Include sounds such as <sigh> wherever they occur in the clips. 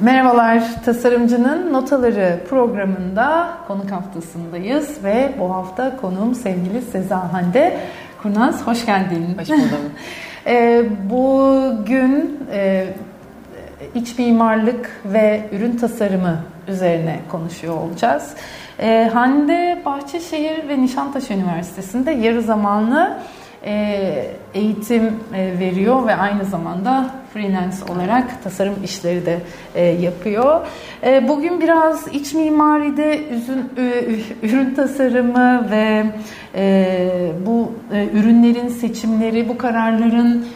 Merhabalar, Tasarımcının Notaları programında konuk haftasındayız ve bu hafta konuğum sevgili Seza Hande Kurnaz. Hoş geldin. Hoş buldum. <laughs> e, bugün e, iç mimarlık ve ürün tasarımı üzerine konuşuyor olacağız. E, Hande Bahçeşehir ve Nişantaşı Üniversitesi'nde yarı zamanlı e, eğitim e, veriyor ve aynı zamanda freelance olarak tasarım işleri de e, yapıyor. Bugün biraz iç mimaride ürün tasarımı ve bu ürünlerin seçimleri, bu kararların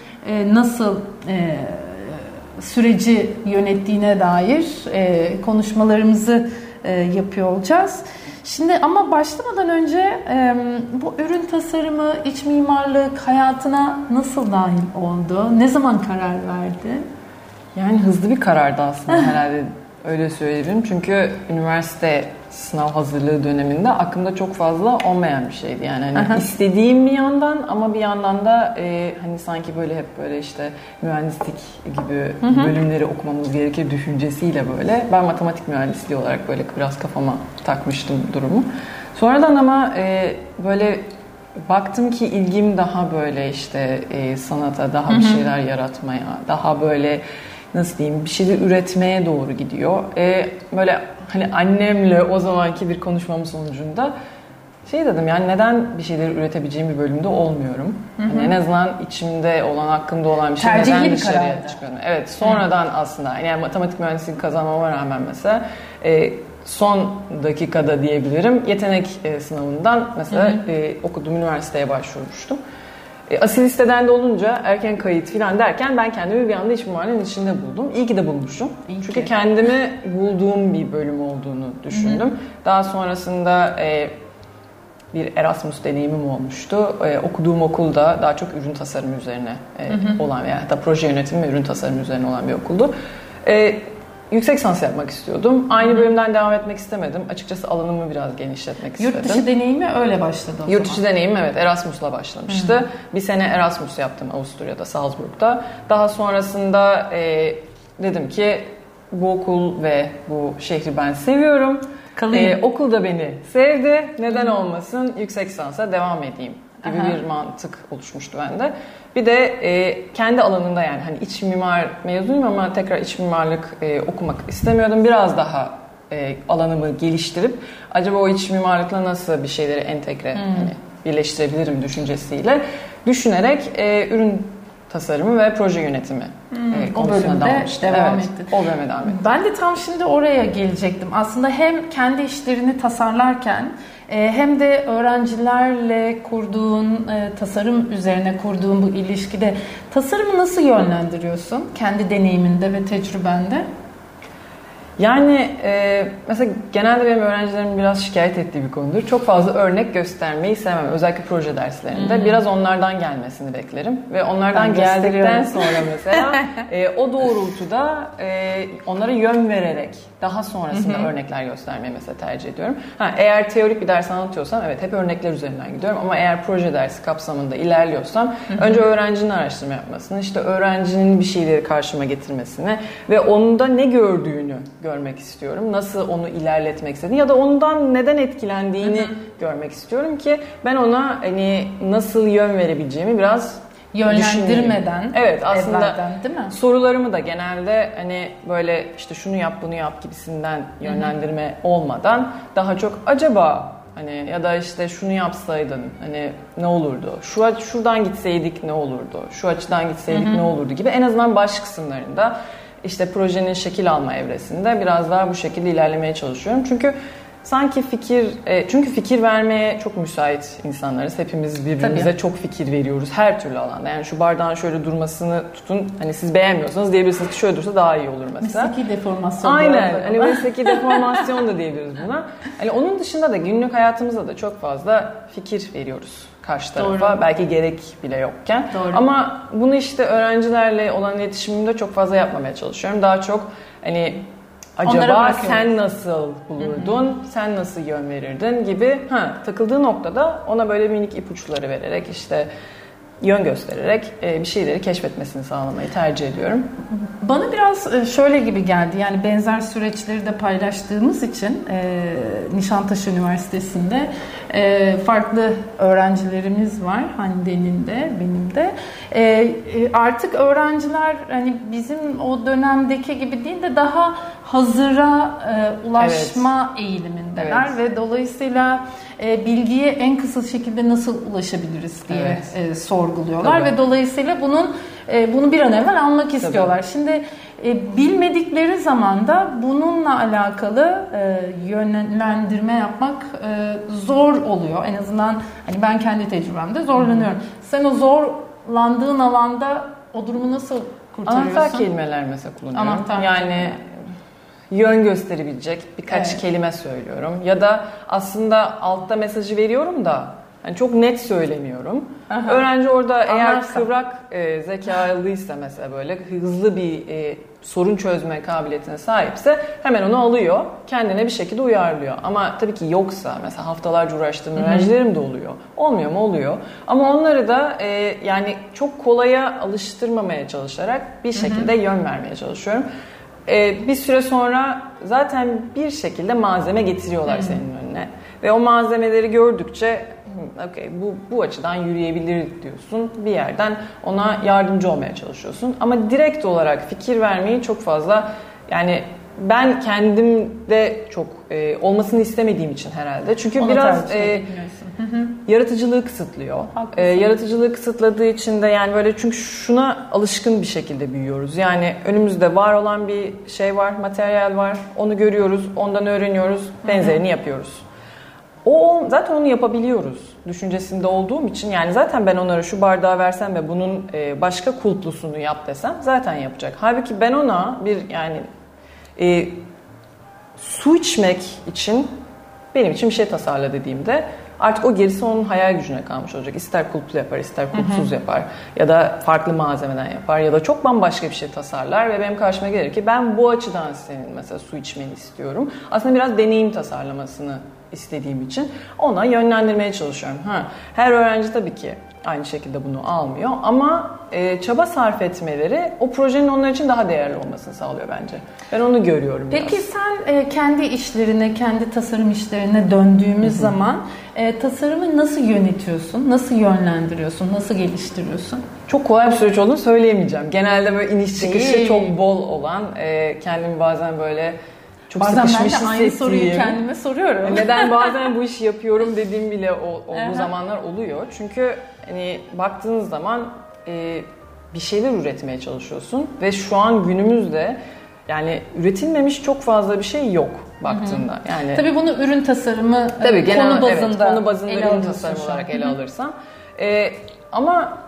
nasıl süreci yönettiğine dair konuşmalarımızı yapıyor olacağız. Şimdi ama başlamadan önce bu ürün tasarımı, iç mimarlık hayatına nasıl dahil oldu? Ne zaman karar verdi? Yani hızlı bir karardı aslında <laughs> herhalde öyle söyleyebilirim. Çünkü üniversite sınav hazırlığı döneminde aklımda çok fazla olmayan bir şeydi. Yani hani Aha. istediğim bir yandan ama bir yandan da e, hani sanki böyle hep böyle işte mühendislik gibi hı hı. bölümleri okumamız gerekir düşüncesiyle böyle. Ben matematik mühendisliği olarak böyle biraz kafama takmıştım durumu. Sonradan ama e, böyle baktım ki ilgim daha böyle işte e, sanata, daha bir şeyler yaratmaya, daha böyle nasıl diyeyim bir şeyler üretmeye doğru gidiyor. E, böyle hani annemle o zamanki bir konuşmamız sonucunda şey dedim yani neden bir şeyleri üretebileceğim bir bölümde olmuyorum. Hı hı. Hani en azından içimde olan, hakkımda olan bir şey Tercihli neden bir dışarıya çıkıyorum. Evet sonradan hı. aslında yani matematik mühendisliği kazanmama rağmen mesela e, son dakikada diyebilirim yetenek e, sınavından mesela hı hı. E, okuduğum üniversiteye başvurmuştum. E, asil listeden de olunca erken kayıt falan derken ben kendimi bir anda iç mimarlığın içinde buldum. İyi ki de bulmuşum. İyi Çünkü ki. kendimi bulduğum bir bölüm olduğunu düşündüm. Hı hı. Daha sonrasında e, bir Erasmus deneyimim olmuştu. Ee, okuduğum okulda daha çok ürün tasarımı üzerine e, hı hı. olan veya hatta proje yönetimi ve ürün tasarımı üzerine olan bir okuldu. E, yüksek sans yapmak istiyordum. Aynı bölümden devam etmek istemedim. Açıkçası alanımı biraz genişletmek istedim. Yurt dışı deneyimi öyle başladı o Yurt dışı deneyimim evet Erasmus'la başlamıştı. Hı-hı. Bir sene Erasmus yaptım Avusturya'da, Salzburg'da. Daha sonrasında e, dedim ki bu okul ve bu şehri ben seviyorum. Kalayım. Ee, okul da beni sevdi. Neden olmasın? Yüksek sansa devam edeyim gibi Aha. bir mantık oluşmuştu bende. Bir de e, kendi alanında yani hani iç mimar mezunuyum ama tekrar iç mimarlık e, okumak istemiyordum. Biraz daha e, alanımı geliştirip acaba o iç mimarlıkla nasıl bir şeyleri entegre hmm. hani birleştirebilirim düşüncesiyle düşünerek e, ürün tasarımı ve proje yönetimi hmm, e, o bölümde devam evet, etti. O bölüme devam etti. Ben de tam şimdi oraya gelecektim. Aslında hem kendi işlerini tasarlarken hem de öğrencilerle kurduğun e, tasarım üzerine kurduğun bu ilişkide tasarımı nasıl yönlendiriyorsun kendi deneyiminde ve tecrübende? Yani e, mesela genelde benim öğrencilerim biraz şikayet ettiği bir konudur. Çok fazla örnek göstermeyi sevmem. Özellikle proje derslerinde. Hmm. Biraz onlardan gelmesini beklerim. Ve onlardan ben geldikten sonra mesela <laughs> e, o doğrultuda e, onlara yön vererek daha sonrasında hı örnekler göstermeyi mesela tercih ediyorum. Ha, eğer teorik bir ders anlatıyorsam evet hep örnekler üzerinden gidiyorum. Ama eğer proje dersi kapsamında ilerliyorsam önce öğrencinin araştırma yapmasını, işte öğrencinin bir şeyleri karşıma getirmesini ve onda ne gördüğünü görmek istiyorum. Nasıl onu ilerletmek istediğini ya da ondan neden etkilendiğini Hı-hı. görmek istiyorum ki ben ona hani nasıl yön verebileceğimi biraz yönlendirmeden evet aslında evvelden, değil mi? sorularımı da genelde hani böyle işte şunu yap bunu yap gibisinden yönlendirme Hı-hı. olmadan daha çok acaba hani ya da işte şunu yapsaydın hani ne olurdu? Şu şuradan gitseydik ne olurdu? Şu açıdan gitseydik Hı-hı. ne olurdu gibi en azından baş kısımlarında işte projenin şekil alma evresinde biraz daha bu şekilde ilerlemeye çalışıyorum. Çünkü sanki fikir e, çünkü fikir vermeye çok müsait insanlarız. Hepimiz birbirimize Tabii. çok fikir veriyoruz her türlü alanda. Yani şu bardağın şöyle durmasını tutun. Hani siz beğenmiyorsanız diyebilirsiniz ki şöyle dursa daha iyi olur mesela. Mesleki deformasyon. Aynen. Hani mesleki deformasyon da diyebiliriz buna. Hani onun dışında da günlük hayatımızda da çok fazla fikir veriyoruz karşı tarafa. Doğru. Belki gerek bile yokken. Doğru. Ama bunu işte öğrencilerle olan iletişimimde çok fazla yapmamaya çalışıyorum. Daha çok hani acaba sen nasıl bulurdun, Hı-hı. sen nasıl yön verirdin gibi ha, takıldığı noktada ona böyle minik ipuçları vererek işte yön göstererek e, bir şeyleri keşfetmesini sağlamayı tercih ediyorum. Bana biraz e, şöyle gibi geldi. Yani benzer süreçleri de paylaştığımız için e, Nişantaşı Üniversitesi'nde farklı öğrencilerimiz var. Hande'nin de benim de. Artık öğrenciler hani bizim o dönemdeki gibi değil de daha hazıra e, ulaşma evet. eğilimindeler evet. ve dolayısıyla e, bilgiye en kısa şekilde nasıl ulaşabiliriz diye evet. e, sorguluyorlar Tabii. ve dolayısıyla bunun e, bunu bir an evvel almak istiyorlar. Tabii. Şimdi e, bilmedikleri zaman da bununla alakalı e, yönlendirme yapmak e, zor oluyor. En azından hani ben kendi tecrübemde zorlanıyorum. Hı. Sen o zorlandığın alanda o durumu nasıl kurtarıyorsun? Anahtar kelimeler mesela kullanıyorum. Anahtar yani yön gösterebilecek birkaç evet. kelime söylüyorum. Ya da aslında altta mesajı veriyorum da yani çok net söylemiyorum. Aha. Öğrenci orada Anlarsa. eğer kıvrak e, zekalıysa mesela böyle hızlı bir e, sorun çözme kabiliyetine sahipse hemen onu alıyor. Kendine bir şekilde uyarlıyor. Ama tabii ki yoksa mesela haftalarca uğraştığım öğrencilerim de oluyor. Olmuyor mu? Oluyor. Ama onları da e, yani çok kolaya alıştırmamaya çalışarak bir şekilde yön vermeye çalışıyorum e, bir süre sonra zaten bir şekilde malzeme getiriyorlar hmm. senin önüne. Ve o malzemeleri gördükçe okay, bu, bu açıdan yürüyebilir diyorsun. Bir yerden ona yardımcı olmaya çalışıyorsun. Ama direkt olarak fikir vermeyi çok fazla yani ben kendimde çok e, olmasını istemediğim için herhalde. Çünkü Onu biraz e, yaratıcılığı kısıtlıyor. E, yaratıcılığı kısıtladığı için de yani böyle çünkü şuna alışkın bir şekilde büyüyoruz. Yani önümüzde var olan bir şey var, materyal var. Onu görüyoruz, ondan öğreniyoruz, benzerini yapıyoruz. O zaten onu yapabiliyoruz düşüncesinde olduğum için yani zaten ben onlara şu bardağı versem ve bunun e, başka kulplusunu yap desem zaten yapacak. Halbuki ben ona bir yani e, su içmek için benim için bir şey tasarla dediğimde artık o gerisi onun hayal gücüne kalmış olacak. İster kulplu yapar, ister kulpsuz yapar ya da farklı malzemeden yapar ya da çok bambaşka bir şey tasarlar ve benim karşıma gelir ki ben bu açıdan senin mesela su içmeni istiyorum. Aslında biraz deneyim tasarlamasını istediğim için ona yönlendirmeye çalışıyorum. Ha, her öğrenci tabii ki aynı şekilde bunu almıyor ama e, çaba sarf etmeleri o projenin onlar için daha değerli olmasını sağlıyor bence. Ben onu görüyorum Peki biraz. sen e, kendi işlerine, kendi tasarım işlerine döndüğümüz Hı-hı. zaman e, tasarımı nasıl yönetiyorsun? Nasıl yönlendiriyorsun? Nasıl geliştiriyorsun? Çok kolay bir süreç olduğunu söyleyemeyeceğim. Genelde böyle iniş çıkışı çok bol olan, e, kendimi bazen böyle çok bazen ben de aynı soruyu kendime soruyorum. Neden bazen bu işi yapıyorum dediğim bile olduğu zamanlar oluyor. Çünkü hani baktığınız zaman e, bir şeyler üretmeye çalışıyorsun ve şu an günümüzde yani üretilmemiş çok fazla bir şey yok baktığında. Yani Tabii bunu ürün tasarımı tabii, genel, konu bazında evet, konu bazında ürün tasarımı olarak ele alırsam. E, ama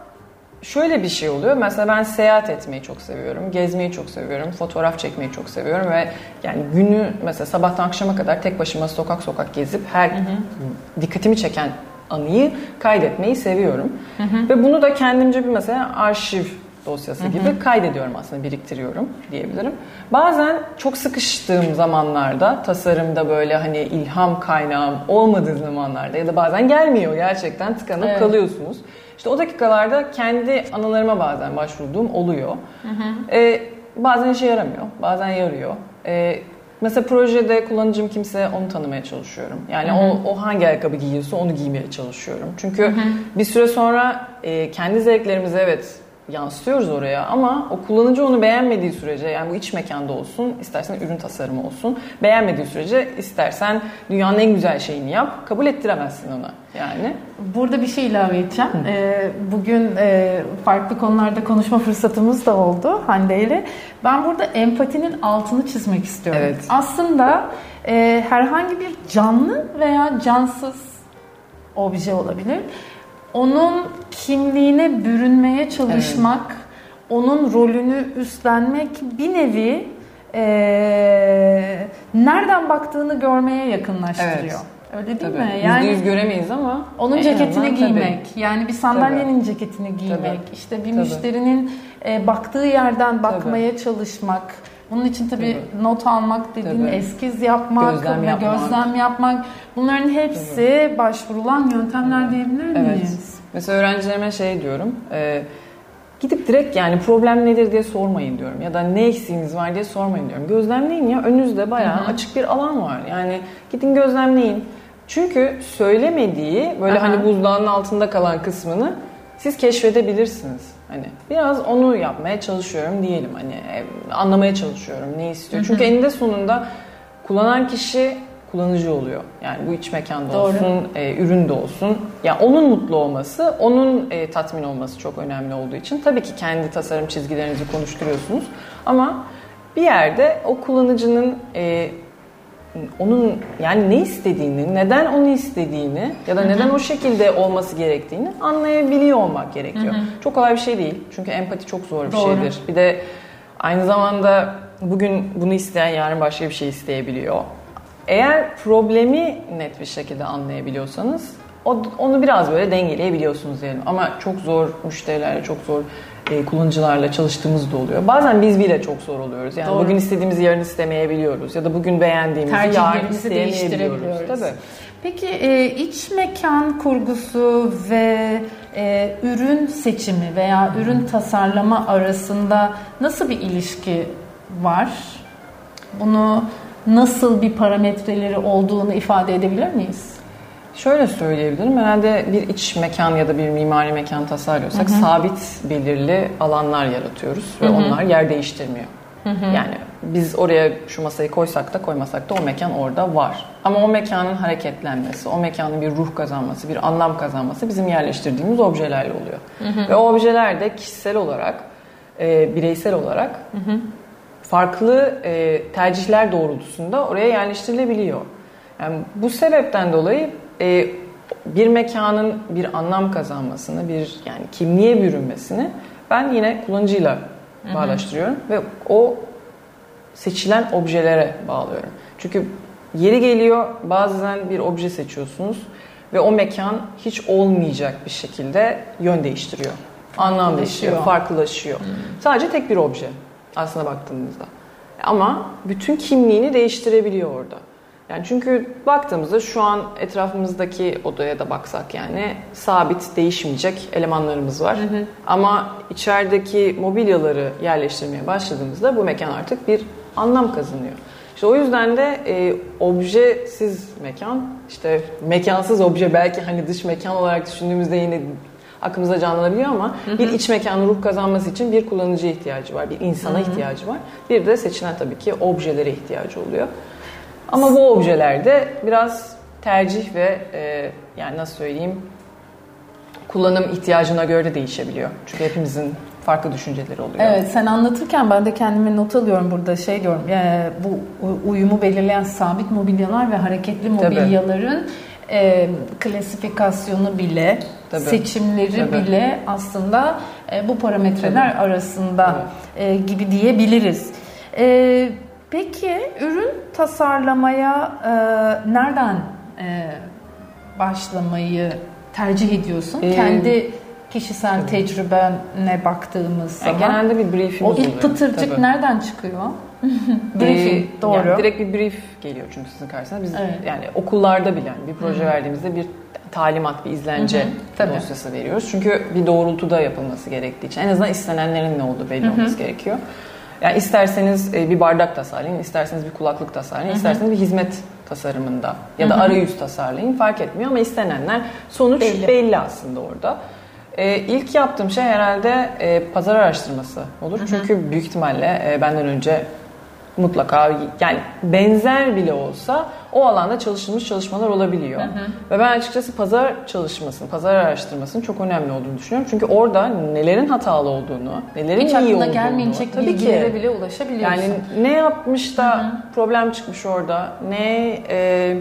şöyle bir şey oluyor. Mesela ben seyahat etmeyi çok seviyorum. Gezmeyi çok seviyorum. Fotoğraf çekmeyi çok seviyorum ve yani günü mesela sabahtan akşama kadar tek başıma sokak sokak gezip her hı hı. dikkatimi çeken anıyı kaydetmeyi seviyorum. Hı hı. Ve bunu da kendimce bir mesela arşiv dosyası gibi hı hı. kaydediyorum aslında biriktiriyorum diyebilirim. Bazen çok sıkıştığım zamanlarda tasarımda böyle hani ilham kaynağım olmadığı zamanlarda ya da bazen gelmiyor gerçekten tıkanıp evet. kalıyorsunuz. İşte o dakikalarda kendi anılarıma bazen başvurduğum oluyor. Hı hı. Ee, bazen işe yaramıyor, bazen yarıyor. Ee, mesela projede kullanıcım kimse onu tanımaya çalışıyorum. Yani hı hı. o, o hangi ayakkabı giyiyorsa onu giymeye çalışıyorum. Çünkü hı hı. bir süre sonra e, kendi zevklerimizi evet yansıtıyoruz oraya ama o kullanıcı onu beğenmediği sürece yani bu iç mekanda olsun istersen ürün tasarımı olsun beğenmediği sürece istersen dünyanın en güzel şeyini yap kabul ettiremezsin ona yani. Burada bir şey ilave edeceğim. Ee, bugün e, farklı konularda konuşma fırsatımız da oldu Hande ile. Ben burada empatinin altını çizmek istiyorum. Evet. Aslında e, herhangi bir canlı veya cansız obje olabilir onun kimliğine bürünmeye çalışmak, evet. onun rolünü üstlenmek bir nevi e, nereden baktığını görmeye yakınlaştırıyor. Evet. Öyle değil tabii. mi? Yani yüz göremeyiz ama onun ceketini giymek, tabii. yani bir sandalyenin tabii. ceketini giymek, tabii. işte bir tabii. müşterinin e, baktığı yerden bakmaya tabii. çalışmak. Bunun için tabii, tabii. not almak dediğin tabii. eskiz yapmak gözlem ve yapmak. gözlem yapmak. Bunların hepsi tabii. başvurulan yöntemler diyebilir miyiz? Evet. Mesela öğrencilerime şey diyorum. E, gidip direkt yani problem nedir diye sormayın diyorum. Ya da ne eksiğiniz var diye sormayın diyorum. Gözlemleyin ya önünüzde bayağı Hı-hı. açık bir alan var. Yani gidin gözlemleyin. Çünkü söylemediği böyle Aha. hani buzdağının altında kalan kısmını siz keşfedebilirsiniz. Hani biraz onu yapmaya çalışıyorum diyelim hani e, anlamaya çalışıyorum ne istiyor. Hı hı. Çünkü eninde sonunda kullanan kişi kullanıcı oluyor. Yani bu iç mekanda Doğru. olsun, e, ürün de olsun. Ya yani onun mutlu olması, onun e, tatmin olması çok önemli olduğu için tabii ki kendi tasarım çizgilerinizi konuşturuyorsunuz. Ama bir yerde o kullanıcının e, onun yani ne istediğini, neden onu istediğini ya da neden Hı-hı. o şekilde olması gerektiğini anlayabiliyor olmak gerekiyor. Hı-hı. Çok kolay bir şey değil. Çünkü empati çok zor bir Doğru. şeydir. Bir de aynı zamanda bugün bunu isteyen yarın başka bir şey isteyebiliyor. Eğer problemi net bir şekilde anlayabiliyorsanız onu biraz böyle dengeleyebiliyorsunuz diyelim. Ama çok zor müşterilerle, çok zor e, kullanıcılarla çalıştığımız da oluyor. Bazen biz bile çok zor oluyoruz. Yani Doğru. bugün istediğimizi yarın istemeyebiliyoruz ya da bugün beğendiğimizi yarın isteyemeyebiliyoruz. Tabii. Peki e, iç mekan kurgusu ve e, ürün seçimi veya ürün tasarlama arasında nasıl bir ilişki var? Bunu nasıl bir parametreleri olduğunu ifade edebilir miyiz? Şöyle söyleyebilirim. Herhalde bir iç mekan ya da bir mimari mekan tasarlıyorsak hı hı. sabit belirli alanlar yaratıyoruz ve hı hı. onlar yer değiştirmiyor. Hı hı. Yani biz oraya şu masayı koysak da koymasak da o mekan orada var. Ama o mekanın hareketlenmesi, o mekanın bir ruh kazanması, bir anlam kazanması bizim yerleştirdiğimiz objelerle oluyor. Hı hı. Ve o objeler de kişisel olarak, e, bireysel olarak hı hı. farklı e, tercihler doğrultusunda oraya yerleştirilebiliyor. Yani bu sebepten dolayı e, bir mekanın bir anlam kazanmasını, bir yani kimliğe bürünmesini ben yine kullanıcıyla bağlaştırıyorum ve o seçilen objelere bağlıyorum. Çünkü yeri geliyor bazen bir obje seçiyorsunuz ve o mekan hiç olmayacak bir şekilde yön değiştiriyor. Anlam değişiyor, farklılaşıyor. Hmm. Sadece tek bir obje aslında baktığımızda. Ama bütün kimliğini değiştirebiliyor orada. Yani çünkü baktığımızda şu an etrafımızdaki odaya da baksak yani sabit değişmeyecek elemanlarımız var. Hı hı. Ama içerideki mobilyaları yerleştirmeye başladığımızda bu mekan artık bir anlam kazanıyor. İşte o yüzden de e, objesiz mekan, işte mekansız obje belki hani dış mekan olarak düşündüğümüzde yine aklımıza canlanabiliyor ama hı hı. bir iç mekanın ruh kazanması için bir kullanıcıya ihtiyacı var, bir insana hı hı. ihtiyacı var. Bir de seçilen tabii ki objelere ihtiyacı oluyor. Ama bu objelerde biraz tercih ve e, yani nasıl söyleyeyim kullanım ihtiyacına göre de değişebiliyor. Çünkü hepimizin farklı düşünceleri oluyor. Evet sen anlatırken ben de kendime not alıyorum burada şey diyorum yani bu uyumu belirleyen sabit mobilyalar ve hareketli mobilyaların e, klasifikasyonu bile Tabii. seçimleri Tabii. bile aslında e, bu parametreler Tabii. arasında evet. e, gibi diyebiliriz. E, Peki ürün tasarlamaya e, nereden e, başlamayı tercih ediyorsun? Ee, Kendi kişisel tabii. tecrübene baktığımız zaman. Yani genelde bir briefimiz oluyor. O ilk pıtırcık tabii. nereden çıkıyor? <laughs> Briefing, ee, doğru. Yani direkt bir brief geliyor çünkü sizin karşısına. Biz evet. yani okullarda bile bir proje Hı-hı. verdiğimizde bir talimat, bir izlence Hı-hı. dosyası veriyoruz. Çünkü bir doğrultuda yapılması gerektiği için en azından istenenlerin ne olduğu belli Hı-hı. olması gerekiyor. Yani isterseniz e, bir bardak tasarlayın, isterseniz bir kulaklık tasarlayın, Hı-hı. isterseniz bir hizmet tasarımında ya da Hı-hı. arayüz tasarlayın fark etmiyor ama istenenler sonuç belli, belli aslında orada. Ee, ilk yaptığım şey herhalde e, pazar araştırması olur. Hı-hı. Çünkü büyük ihtimalle e, benden önce mutlaka yani benzer bile olsa o alanda çalışılmış çalışmalar olabiliyor. Hı hı. Ve ben açıkçası pazar çalışmasının, pazar araştırmasının çok önemli olduğunu düşünüyorum. Çünkü orada nelerin hatalı olduğunu, nelerin Hiç iyi olduğunu. gelmeyecek tabii bilgilere ki, bile ulaşabiliyorsun. Yani ne yapmış da hı hı. problem çıkmış orada, ne e,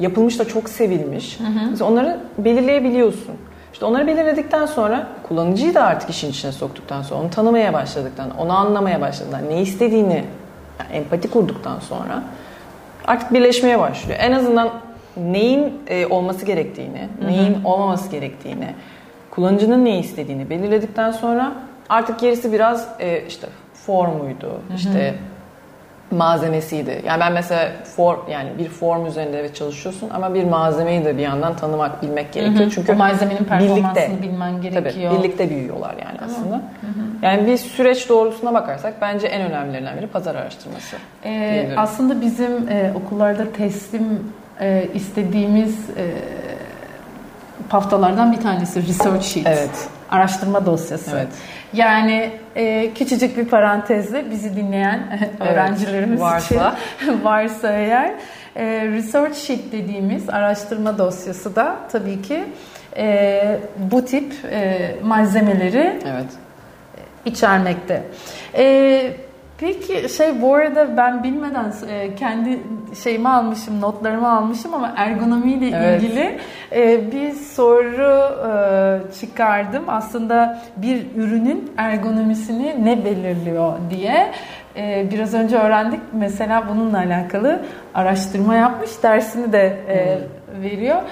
yapılmış da çok sevilmiş. Hı hı. Mesela onları belirleyebiliyorsun. İşte onları belirledikten sonra kullanıcıyı da artık işin içine soktuktan sonra onu tanımaya başladıktan, onu anlamaya başladıktan, ne istediğini yani empati kurduktan sonra artık birleşmeye başlıyor. En azından neyin e, olması gerektiğini, Hı-hı. neyin olmaması gerektiğini, kullanıcının ne istediğini belirledikten sonra artık gerisi biraz e, işte formuydu, Hı-hı. işte malzemesiydi. Yani ben mesela form yani bir form üzerinde evet çalışıyorsun ama bir malzemeyi de bir yandan tanımak, bilmek gerekiyor. Hı hı. Çünkü o malzemenin performansını birlikte, bilmen gerekiyor. Tabii, birlikte büyüyorlar yani aslında. Hı hı. Yani bir süreç doğrultusuna bakarsak bence en önemlilerinden biri pazar araştırması. Ee, aslında bizim e, okullarda teslim e, istediğimiz e, paftalardan bir tanesi research sheet. Evet. Araştırma dosyası. Evet. Yani e, küçücük bir parantezle bizi dinleyen <laughs> evet, öğrencilerimiz varsa. için <laughs> varsa eğer e, research sheet dediğimiz araştırma dosyası da tabii ki e, bu tip e, malzemeleri evet. İçermekte. E, Peki şey bu arada ben bilmeden e, kendi şeyimi almışım, notlarımı almışım ama ergonomiyle evet. ilgili e, bir soru e, çıkardım. Aslında bir ürünün ergonomisini ne belirliyor diye. Biraz önce öğrendik mesela bununla alakalı araştırma yapmış, dersini de hmm. veriyor.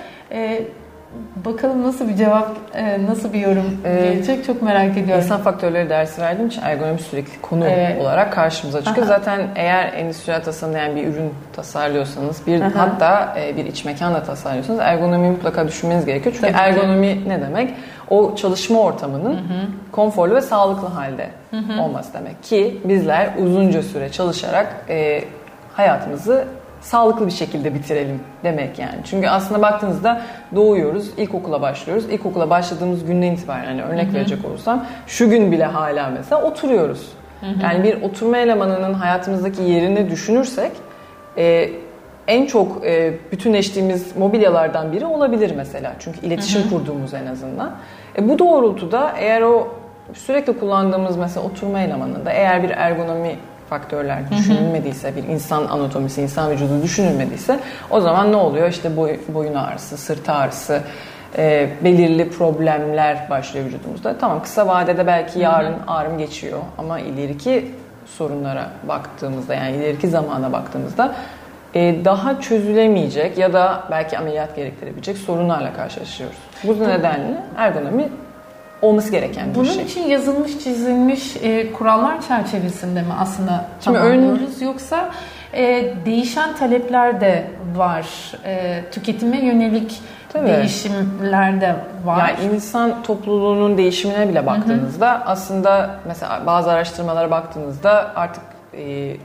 Bakalım nasıl bir cevap, e, nasıl bir yorum ee, gelecek çok merak ediyorum. İnsan faktörleri dersi verdiğim için ergonomi sürekli konu evet. olarak karşımıza çıkıyor. Aha. Zaten eğer endüstriyel tasarımlayan bir ürün tasarlıyorsanız, bir Aha. hatta e, bir iç mekan da tasarlıyorsanız ergonomi mutlaka düşünmeniz gerekiyor. Çünkü Tabii ergonomi ne demek? O çalışma ortamının hı hı. konforlu ve sağlıklı halde hı hı. olması demek. Ki bizler uzunca süre çalışarak e, hayatımızı sağlıklı bir şekilde bitirelim demek yani. Çünkü aslında baktığınızda doğuyoruz, ilkokula başlıyoruz. İlkokula başladığımız günden itibaren yani örnek Hı-hı. verecek olursam şu gün bile hala mesela oturuyoruz. Hı-hı. Yani bir oturma elemanının hayatımızdaki yerini düşünürsek e, en çok e, bütünleştiğimiz mobilyalardan biri olabilir mesela. Çünkü iletişim Hı-hı. kurduğumuz en azından. E, bu doğrultuda eğer o sürekli kullandığımız mesela oturma elemanında eğer bir ergonomi faktörler düşünülmediyse, bir insan anatomisi, insan vücudu düşünülmediyse o zaman ne oluyor? İşte boy, boyun ağrısı, sırt ağrısı, e, belirli problemler başlıyor vücudumuzda. Tamam kısa vadede belki yarın ağrım geçiyor ama ileriki sorunlara baktığımızda yani ileriki zamana baktığımızda e, daha çözülemeyecek ya da belki ameliyat gerektirebilecek sorunlarla karşılaşıyoruz. Bu nedenle ergonomi olması gereken bir Bunun şey. Bunun için yazılmış, çizilmiş e, kurallar çerçevesinde mi aslında tamamlıyoruz? Yoksa e, değişen talepler de var. E, tüketime yönelik Tabii. değişimler de var. Yani insan topluluğunun değişimine bile baktığınızda hı hı. aslında mesela bazı araştırmalara baktığınızda artık e,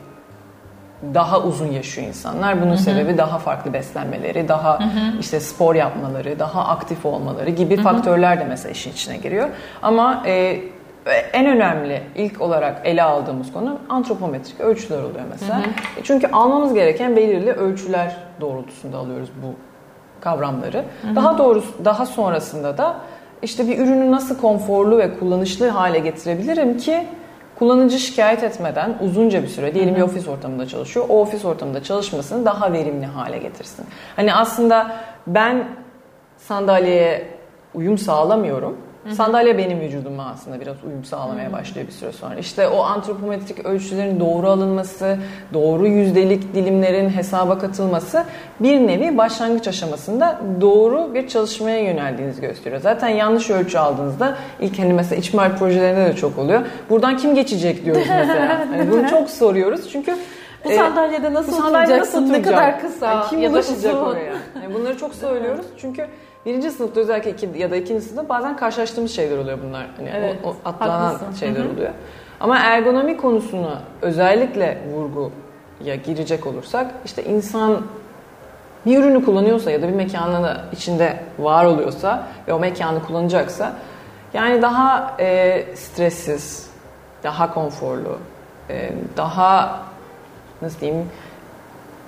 daha uzun yaşıyor insanlar. Bunun Hı-hı. sebebi daha farklı beslenmeleri, daha Hı-hı. işte spor yapmaları, daha aktif olmaları gibi Hı-hı. faktörler de mesela işin içine giriyor. Ama e, en önemli ilk olarak ele aldığımız konu antropometrik ölçüler oluyor mesela. Hı hı. E, çünkü almamız gereken belirli ölçüler doğrultusunda alıyoruz bu kavramları. Hı hı. Daha doğrusu daha sonrasında da işte bir ürünü nasıl konforlu ve kullanışlı hale getirebilirim ki kullanıcı şikayet etmeden uzunca bir süre diyelim bir ofis ortamında çalışıyor. O ofis ortamında çalışmasını daha verimli hale getirsin. Hani aslında ben sandalyeye uyum sağlamıyorum Hı-hı. Sandalye benim vücuduma aslında biraz uyum sağlamaya Hı-hı. başlıyor bir süre sonra. İşte o antropometrik ölçülerin doğru alınması, doğru yüzdelik dilimlerin hesaba katılması bir nevi başlangıç aşamasında doğru bir çalışmaya yöneldiğinizi gösteriyor. Zaten yanlış ölçü aldığınızda ilk hani mesela iç mimar projelerinde de çok oluyor. Buradan kim geçecek diyoruz mesela. <laughs> hani bunu çok soruyoruz çünkü bu e, sandalyede nasıl bu sandalyede nasıl Ne kadar kısa yani kim ya ulaşacak oraya? Yani bunları çok <laughs> söylüyoruz çünkü birinci sınıfta özellikle iki, ya da ikinci sınıfta bazen karşılaştığımız şeyler oluyor bunlar. Hani evet, o, o atlanan haklısın. şeyler Hı-hı. oluyor. Ama ergonomi konusuna özellikle vurguya girecek olursak işte insan bir ürünü kullanıyorsa ya da bir mekanın içinde var oluyorsa ve o mekanı kullanacaksa yani daha e, stressiz, daha konforlu, e, daha nasıl diyeyim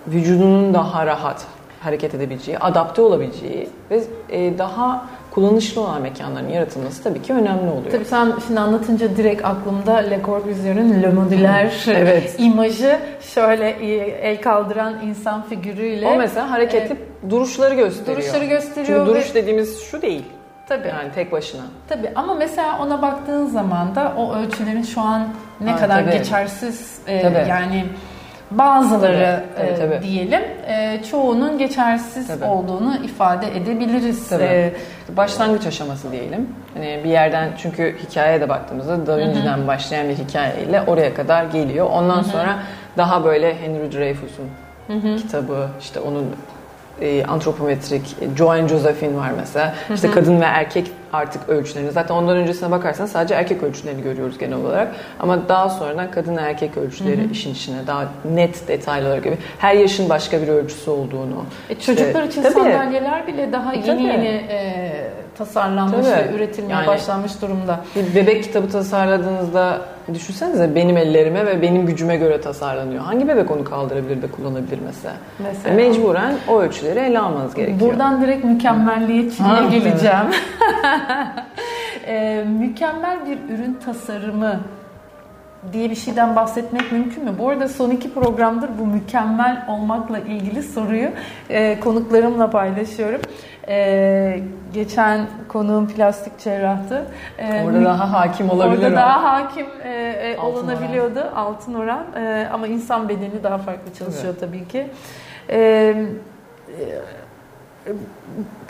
vücudunun daha rahat hareket edebileceği, adapte olabileceği ve e, daha kullanışlı olan mekanların yaratılması tabii ki önemli oluyor. Tabii sen şimdi anlatınca direkt aklımda Le Corbusier'in Le Modulaire <laughs> evet. imajı şöyle el kaldıran insan figürüyle. O mesela hareketli e, duruşları gösteriyor. Duruşları gösteriyor. Çünkü duruş ve... dediğimiz şu değil. Tabii. Yani tek başına. Tabii ama mesela ona baktığın zaman da o ölçülerin şu an ne ha, kadar tabii. geçersiz e, tabii. yani Bazıları tabii, tabii, tabii. diyelim çoğunun geçersiz tabii. olduğunu ifade edebiliriz. Tabii. Başlangıç aşaması diyelim. Hani bir yerden çünkü hikayeye de baktığımızda Da Vinci'den başlayan bir hikayeyle oraya kadar geliyor. Ondan Hı-hı. sonra daha böyle Henry Dreyfus'un kitabı işte onun e, antropometrik, Joan Josephine var mesela. Hı hı. İşte kadın ve erkek artık ölçülerini. Zaten ondan öncesine bakarsan sadece erkek ölçülerini görüyoruz genel olarak. Ama daha sonradan kadın erkek ölçüleri hı hı. işin içine daha net detaylar gibi. Her yaşın başka bir ölçüsü olduğunu. E, çocuklar işte, için tabii, sandalyeler bile daha yeni tabii. yeni e, tasarlanmış tabii. ve üretilmeye yani, başlanmış durumda. Bir bebek kitabı tasarladığınızda düşünsenize benim ellerime ve benim gücüme göre tasarlanıyor. Hangi bebek onu kaldırabilir ve kullanabilir mesela? mesela. Mecburen o ölçüleri ele almanız gerekiyor. Buradan direkt mükemmelliyetçiliğe geleceğim. <laughs> e, mükemmel bir ürün tasarımı diye bir şeyden bahsetmek mümkün mü? Bu arada son iki programdır bu mükemmel olmakla ilgili soruyu e, konuklarımla paylaşıyorum. E, geçen konuğum plastik cerrahtı. E, orada daha hakim olabilir Orada o. daha hakim e, e, olunabiliyordu oran. altın oran. E, ama insan bedeni daha farklı çalışıyor evet. tabii ki. E,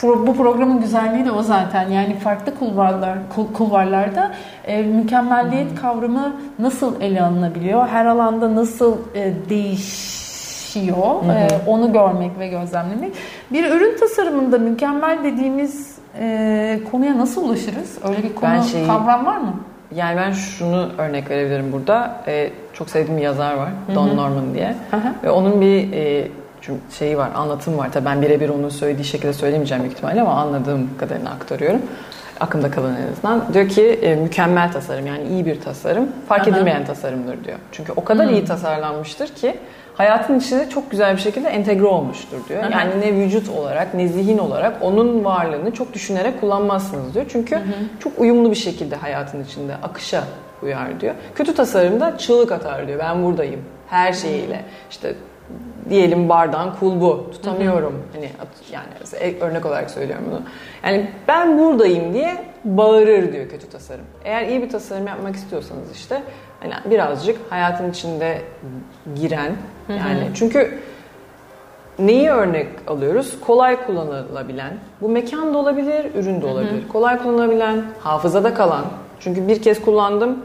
bu programın güzelliği de o zaten. Yani farklı kulvarlar kulvarlarda e, mükemmelliyet kavramı nasıl ele alınabiliyor? Her alanda nasıl e, değişiyor? E, onu görmek ve gözlemlemek. Bir ürün tasarımında mükemmel dediğimiz e, konuya nasıl ulaşırız? Öyle bir konu şeyi, kavram var mı? Yani ben şunu örnek verebilirim burada. E, çok sevdiğim bir yazar var. Don Hı-hı. Norman diye. Hı-hı. Ve onun bir e, şeyi var, anlatım var. Tabii ben birebir onun söylediği şekilde söylemeyeceğim büyük ihtimalle ama anladığım kadarını aktarıyorum. Aklımda kalan en azından. Diyor ki e, mükemmel tasarım yani iyi bir tasarım fark Aha. edilmeyen tasarımdır diyor. Çünkü o kadar hmm. iyi tasarlanmıştır ki hayatın içinde çok güzel bir şekilde entegre olmuştur diyor. Aha. Yani ne vücut olarak ne zihin olarak onun varlığını çok düşünerek kullanmazsınız diyor. Çünkü Aha. çok uyumlu bir şekilde hayatın içinde akışa uyar diyor. Kötü tasarımda çığlık atar diyor. Ben buradayım her şeyiyle. İşte diyelim bardağın kulbu tutamıyorum. Hı hı. Hani yani örnek olarak söylüyorum bunu. Yani ben buradayım diye bağırır diyor kötü tasarım. Eğer iyi bir tasarım yapmak istiyorsanız işte hani birazcık hayatın içinde giren hı hı. yani çünkü neyi örnek alıyoruz? Kolay kullanılabilen. Bu mekan da olabilir, ürün de olabilir. Hı hı. Kolay kullanılabilen, hafızada kalan. Çünkü bir kez kullandım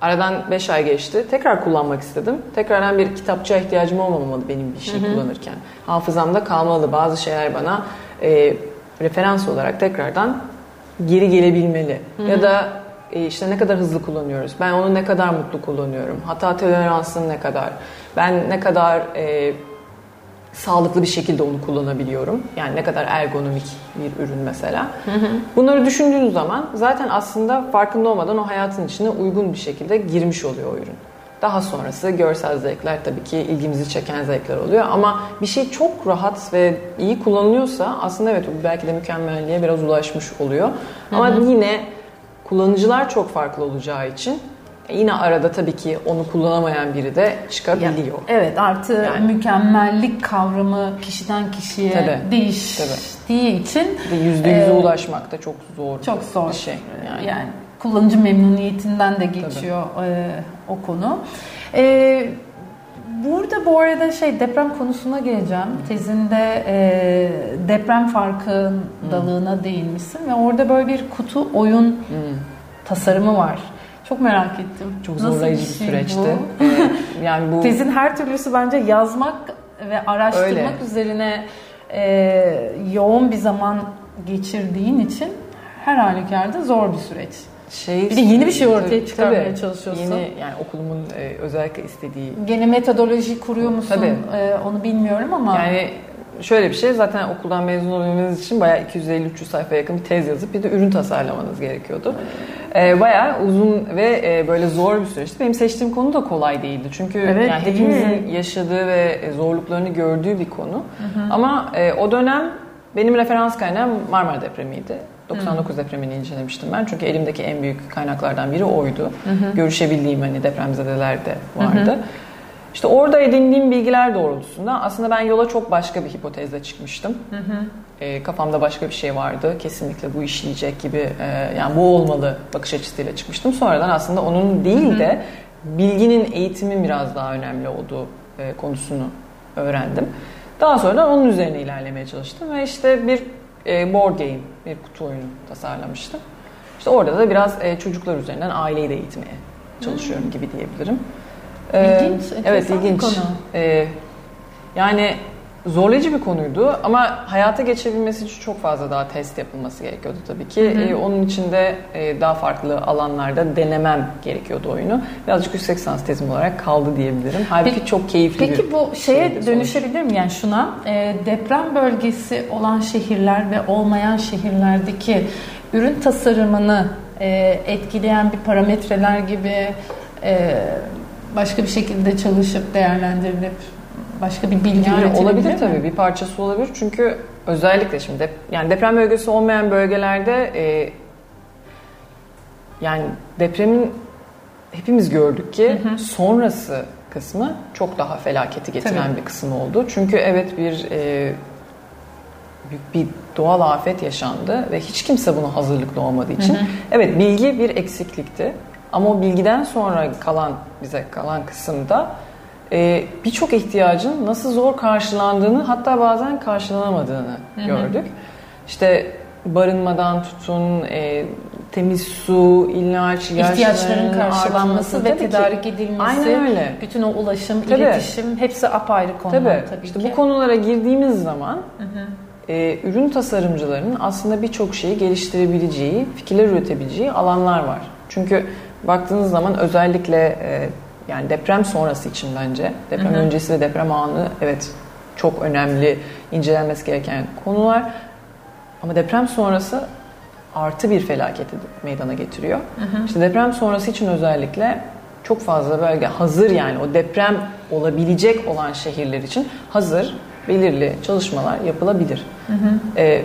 Aradan 5 ay geçti. Tekrar kullanmak istedim. Tekrardan bir kitapçıya ihtiyacım olmamalı benim bir şey Hı-hı. kullanırken. Hafızamda kalmalı. Bazı şeyler bana e, referans olarak tekrardan geri gelebilmeli. Hı-hı. Ya da e, işte ne kadar hızlı kullanıyoruz. Ben onu ne kadar mutlu kullanıyorum. Hata toleransın ne kadar. Ben ne kadar e, sağlıklı bir şekilde onu kullanabiliyorum. Yani ne kadar ergonomik bir ürün mesela. Hı hı. Bunları düşündüğünüz zaman zaten aslında farkında olmadan o hayatın içine uygun bir şekilde girmiş oluyor o ürün. Daha sonrası görsel zevkler tabii ki ilgimizi çeken zevkler oluyor ama bir şey çok rahat ve iyi kullanılıyorsa aslında evet belki de mükemmelliğe biraz ulaşmış oluyor. Ama hı hı. yine kullanıcılar çok farklı olacağı için Yine arada tabii ki onu kullanamayan biri de çıkabiliyor. Ya, evet artı yani. mükemmellik kavramı kişiden kişiye tabii, değiştiği tabii. için yüzde yüze e, ulaşmak da çok zor çok zor bir şey. Yani. yani kullanıcı memnuniyetinden de geçiyor e, o konu. E, burada bu arada şey deprem konusuna geleceğim. Tezinde e, deprem farkındalığına hmm. değinmişsin ve orada böyle bir kutu oyun hmm. tasarımı var. Çok merak ettim. Çok zorlayıcı bir, şey bir süreçti. Bu? <laughs> Ee, yani bu tezin her türlüsü bence yazmak ve araştırmak Öyle. üzerine e, yoğun bir zaman geçirdiğin için her halükarda zor bir süreç. Şey, bir de yeni bir şey ortaya çıkarmaya tabii, çalışıyorsun. Yeni yani okulumun e, özellikle istediği. Gene metodoloji kuruyor musun? Tabii. E, onu bilmiyorum ama. Yani şöyle bir şey zaten okuldan mezun olabilmeniz için bayağı 250-300 sayfa yakın bir tez yazıp bir de ürün tasarlamanız gerekiyordu. Ee, bayağı uzun ve e, böyle zor bir süreçti. Benim seçtiğim konu da kolay değildi. Çünkü evet, yani hepimizin yaşadığı ve zorluklarını gördüğü bir konu. Hı hı. Ama e, o dönem benim referans kaynağım Marmara depremiydi. 99 hı. depremini incelemiştim ben. Çünkü elimdeki en büyük kaynaklardan biri oydu. Hı hı. Görüşebildiğim hani depremzedeler de vardı. Hı hı. İşte orada edindiğim bilgiler doğrultusunda aslında ben yola çok başka bir hipotezle çıkmıştım. Hı hı. E, kafamda başka bir şey vardı. Kesinlikle bu işleyecek gibi e, yani bu olmalı bakış açısıyla çıkmıştım. Sonradan aslında onun değil de bilginin eğitimin biraz daha önemli olduğu e, konusunu öğrendim. Daha sonra onun üzerine ilerlemeye çalıştım ve işte bir e, board game, bir kutu oyunu tasarlamıştım. İşte orada da biraz e, çocuklar üzerinden aileyi de eğitmeye çalışıyorum gibi diyebilirim. İlginç. Evet ilginç. Konu. Ee, yani zorlayıcı bir konuydu ama hayata geçebilmesi için çok fazla daha test yapılması gerekiyordu tabii ki. Hı hı. Ee, onun için de e, daha farklı alanlarda denemem gerekiyordu oyunu. Birazcık yüksek sans tezim olarak kaldı diyebilirim. Halbuki peki, çok keyifli Peki bu şeye dönüşebilir mi? Yani şuna e, deprem bölgesi olan şehirler ve olmayan şehirlerdeki ürün tasarımını e, etkileyen bir parametreler gibi e, başka bir şekilde çalışıp değerlendirilip başka bir bilgi yani olabilir tabii bir parçası olabilir çünkü özellikle şimdi dep yani deprem bölgesi olmayan bölgelerde e, yani depremin hepimiz gördük ki hı hı. sonrası kısmı çok daha felaketi getiren tabii. bir kısım oldu. Çünkü evet bir e, büyük bir doğal afet yaşandı ve hiç kimse buna hazırlıklı olmadığı için hı hı. evet bilgi bir eksiklikti. Ama o bilgiden sonra kalan bize kalan kısımda e, birçok ihtiyacın nasıl zor karşılandığını hatta bazen karşılanamadığını Hı-hı. gördük. İşte barınmadan tutun, e, temiz su, ilaç, ihtiyaçların karşılanması ve tedarik edilmesi, Aynen öyle. bütün o ulaşım, tabii. iletişim hepsi apayrı konular tabii. tabii işte ki. Bu konulara girdiğimiz zaman e, ürün tasarımcılarının aslında birçok şeyi geliştirebileceği, fikirler üretebileceği alanlar var. Çünkü baktığınız zaman özellikle e, yani deprem sonrası için bence deprem hı hı. öncesi ve deprem anı evet çok önemli incelenmesi gereken konular ama deprem sonrası artı bir felaketi meydana getiriyor. Hı hı. İşte deprem sonrası için özellikle çok fazla bölge hazır yani o deprem olabilecek olan şehirler için hazır belirli çalışmalar yapılabilir. Hı hı. Ee,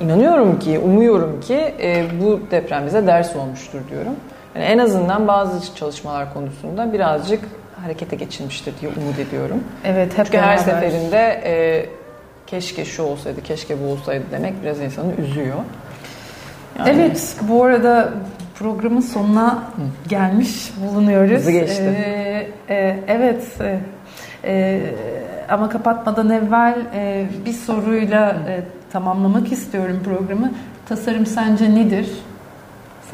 inanıyorum ki, umuyorum ki e, bu deprem bize ders olmuştur diyorum. Yani en azından bazı çalışmalar konusunda birazcık harekete geçilmiştir diye umut ediyorum. Evet, hep Çünkü beraber. her seferinde e, keşke şu olsaydı, keşke bu olsaydı demek biraz insanı üzüyor. Yani... Evet, bu arada programın sonuna Hı. gelmiş bulunuyoruz. Hızlı geçti. Ee, e, evet, e, e, ama kapatmadan evvel e, bir soruyla e, tamamlamak istiyorum programı. Tasarım sence nedir?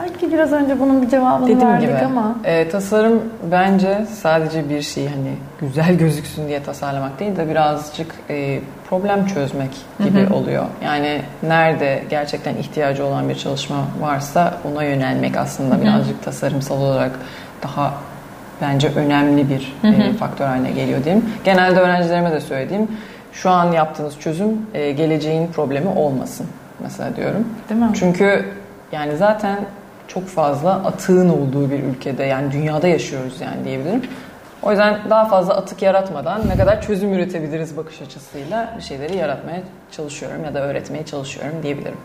Sanki biraz önce bunun bir cevabını Dediğim verdik gibi, ama. E, tasarım bence sadece bir şey hani güzel <laughs> gözüksün diye tasarlamak değil de birazcık e, problem çözmek gibi hı hı. oluyor. Yani nerede gerçekten ihtiyacı olan bir çalışma varsa ona yönelmek aslında hı hı. birazcık tasarımsal olarak daha bence önemli bir hı hı. E, faktör haline geliyor diyeyim. Genelde öğrencilerime de söylediğim şu an yaptığınız çözüm e, geleceğin problemi olmasın mesela diyorum. Değil mi? Çünkü yani zaten çok fazla atığın olduğu bir ülkede yani dünyada yaşıyoruz yani diyebilirim. O yüzden daha fazla atık yaratmadan ne kadar çözüm üretebiliriz bakış açısıyla bir şeyleri yaratmaya çalışıyorum ya da öğretmeye çalışıyorum diyebilirim.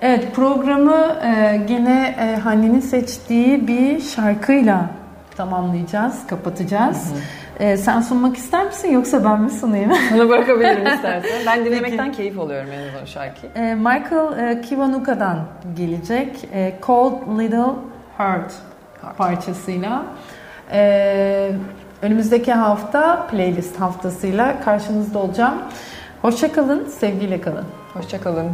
Evet programı e, gene e, Hanne'nin seçtiği bir şarkıyla tamamlayacağız, kapatacağız. Hı hı. Ee, sen sunmak ister misin yoksa ben mi sunayım? <laughs> Bunu bırakabilirim istersen. Ben dinlemekten Peki. keyif alıyorum en azından şarkıyı. Ee, Michael e, Kivanuka'dan gelecek e, Cold Little Heart, Heart. parçasıyla. Ee, önümüzdeki hafta playlist haftasıyla karşınızda olacağım. Hoşçakalın, sevgiyle kalın. Hoşçakalın.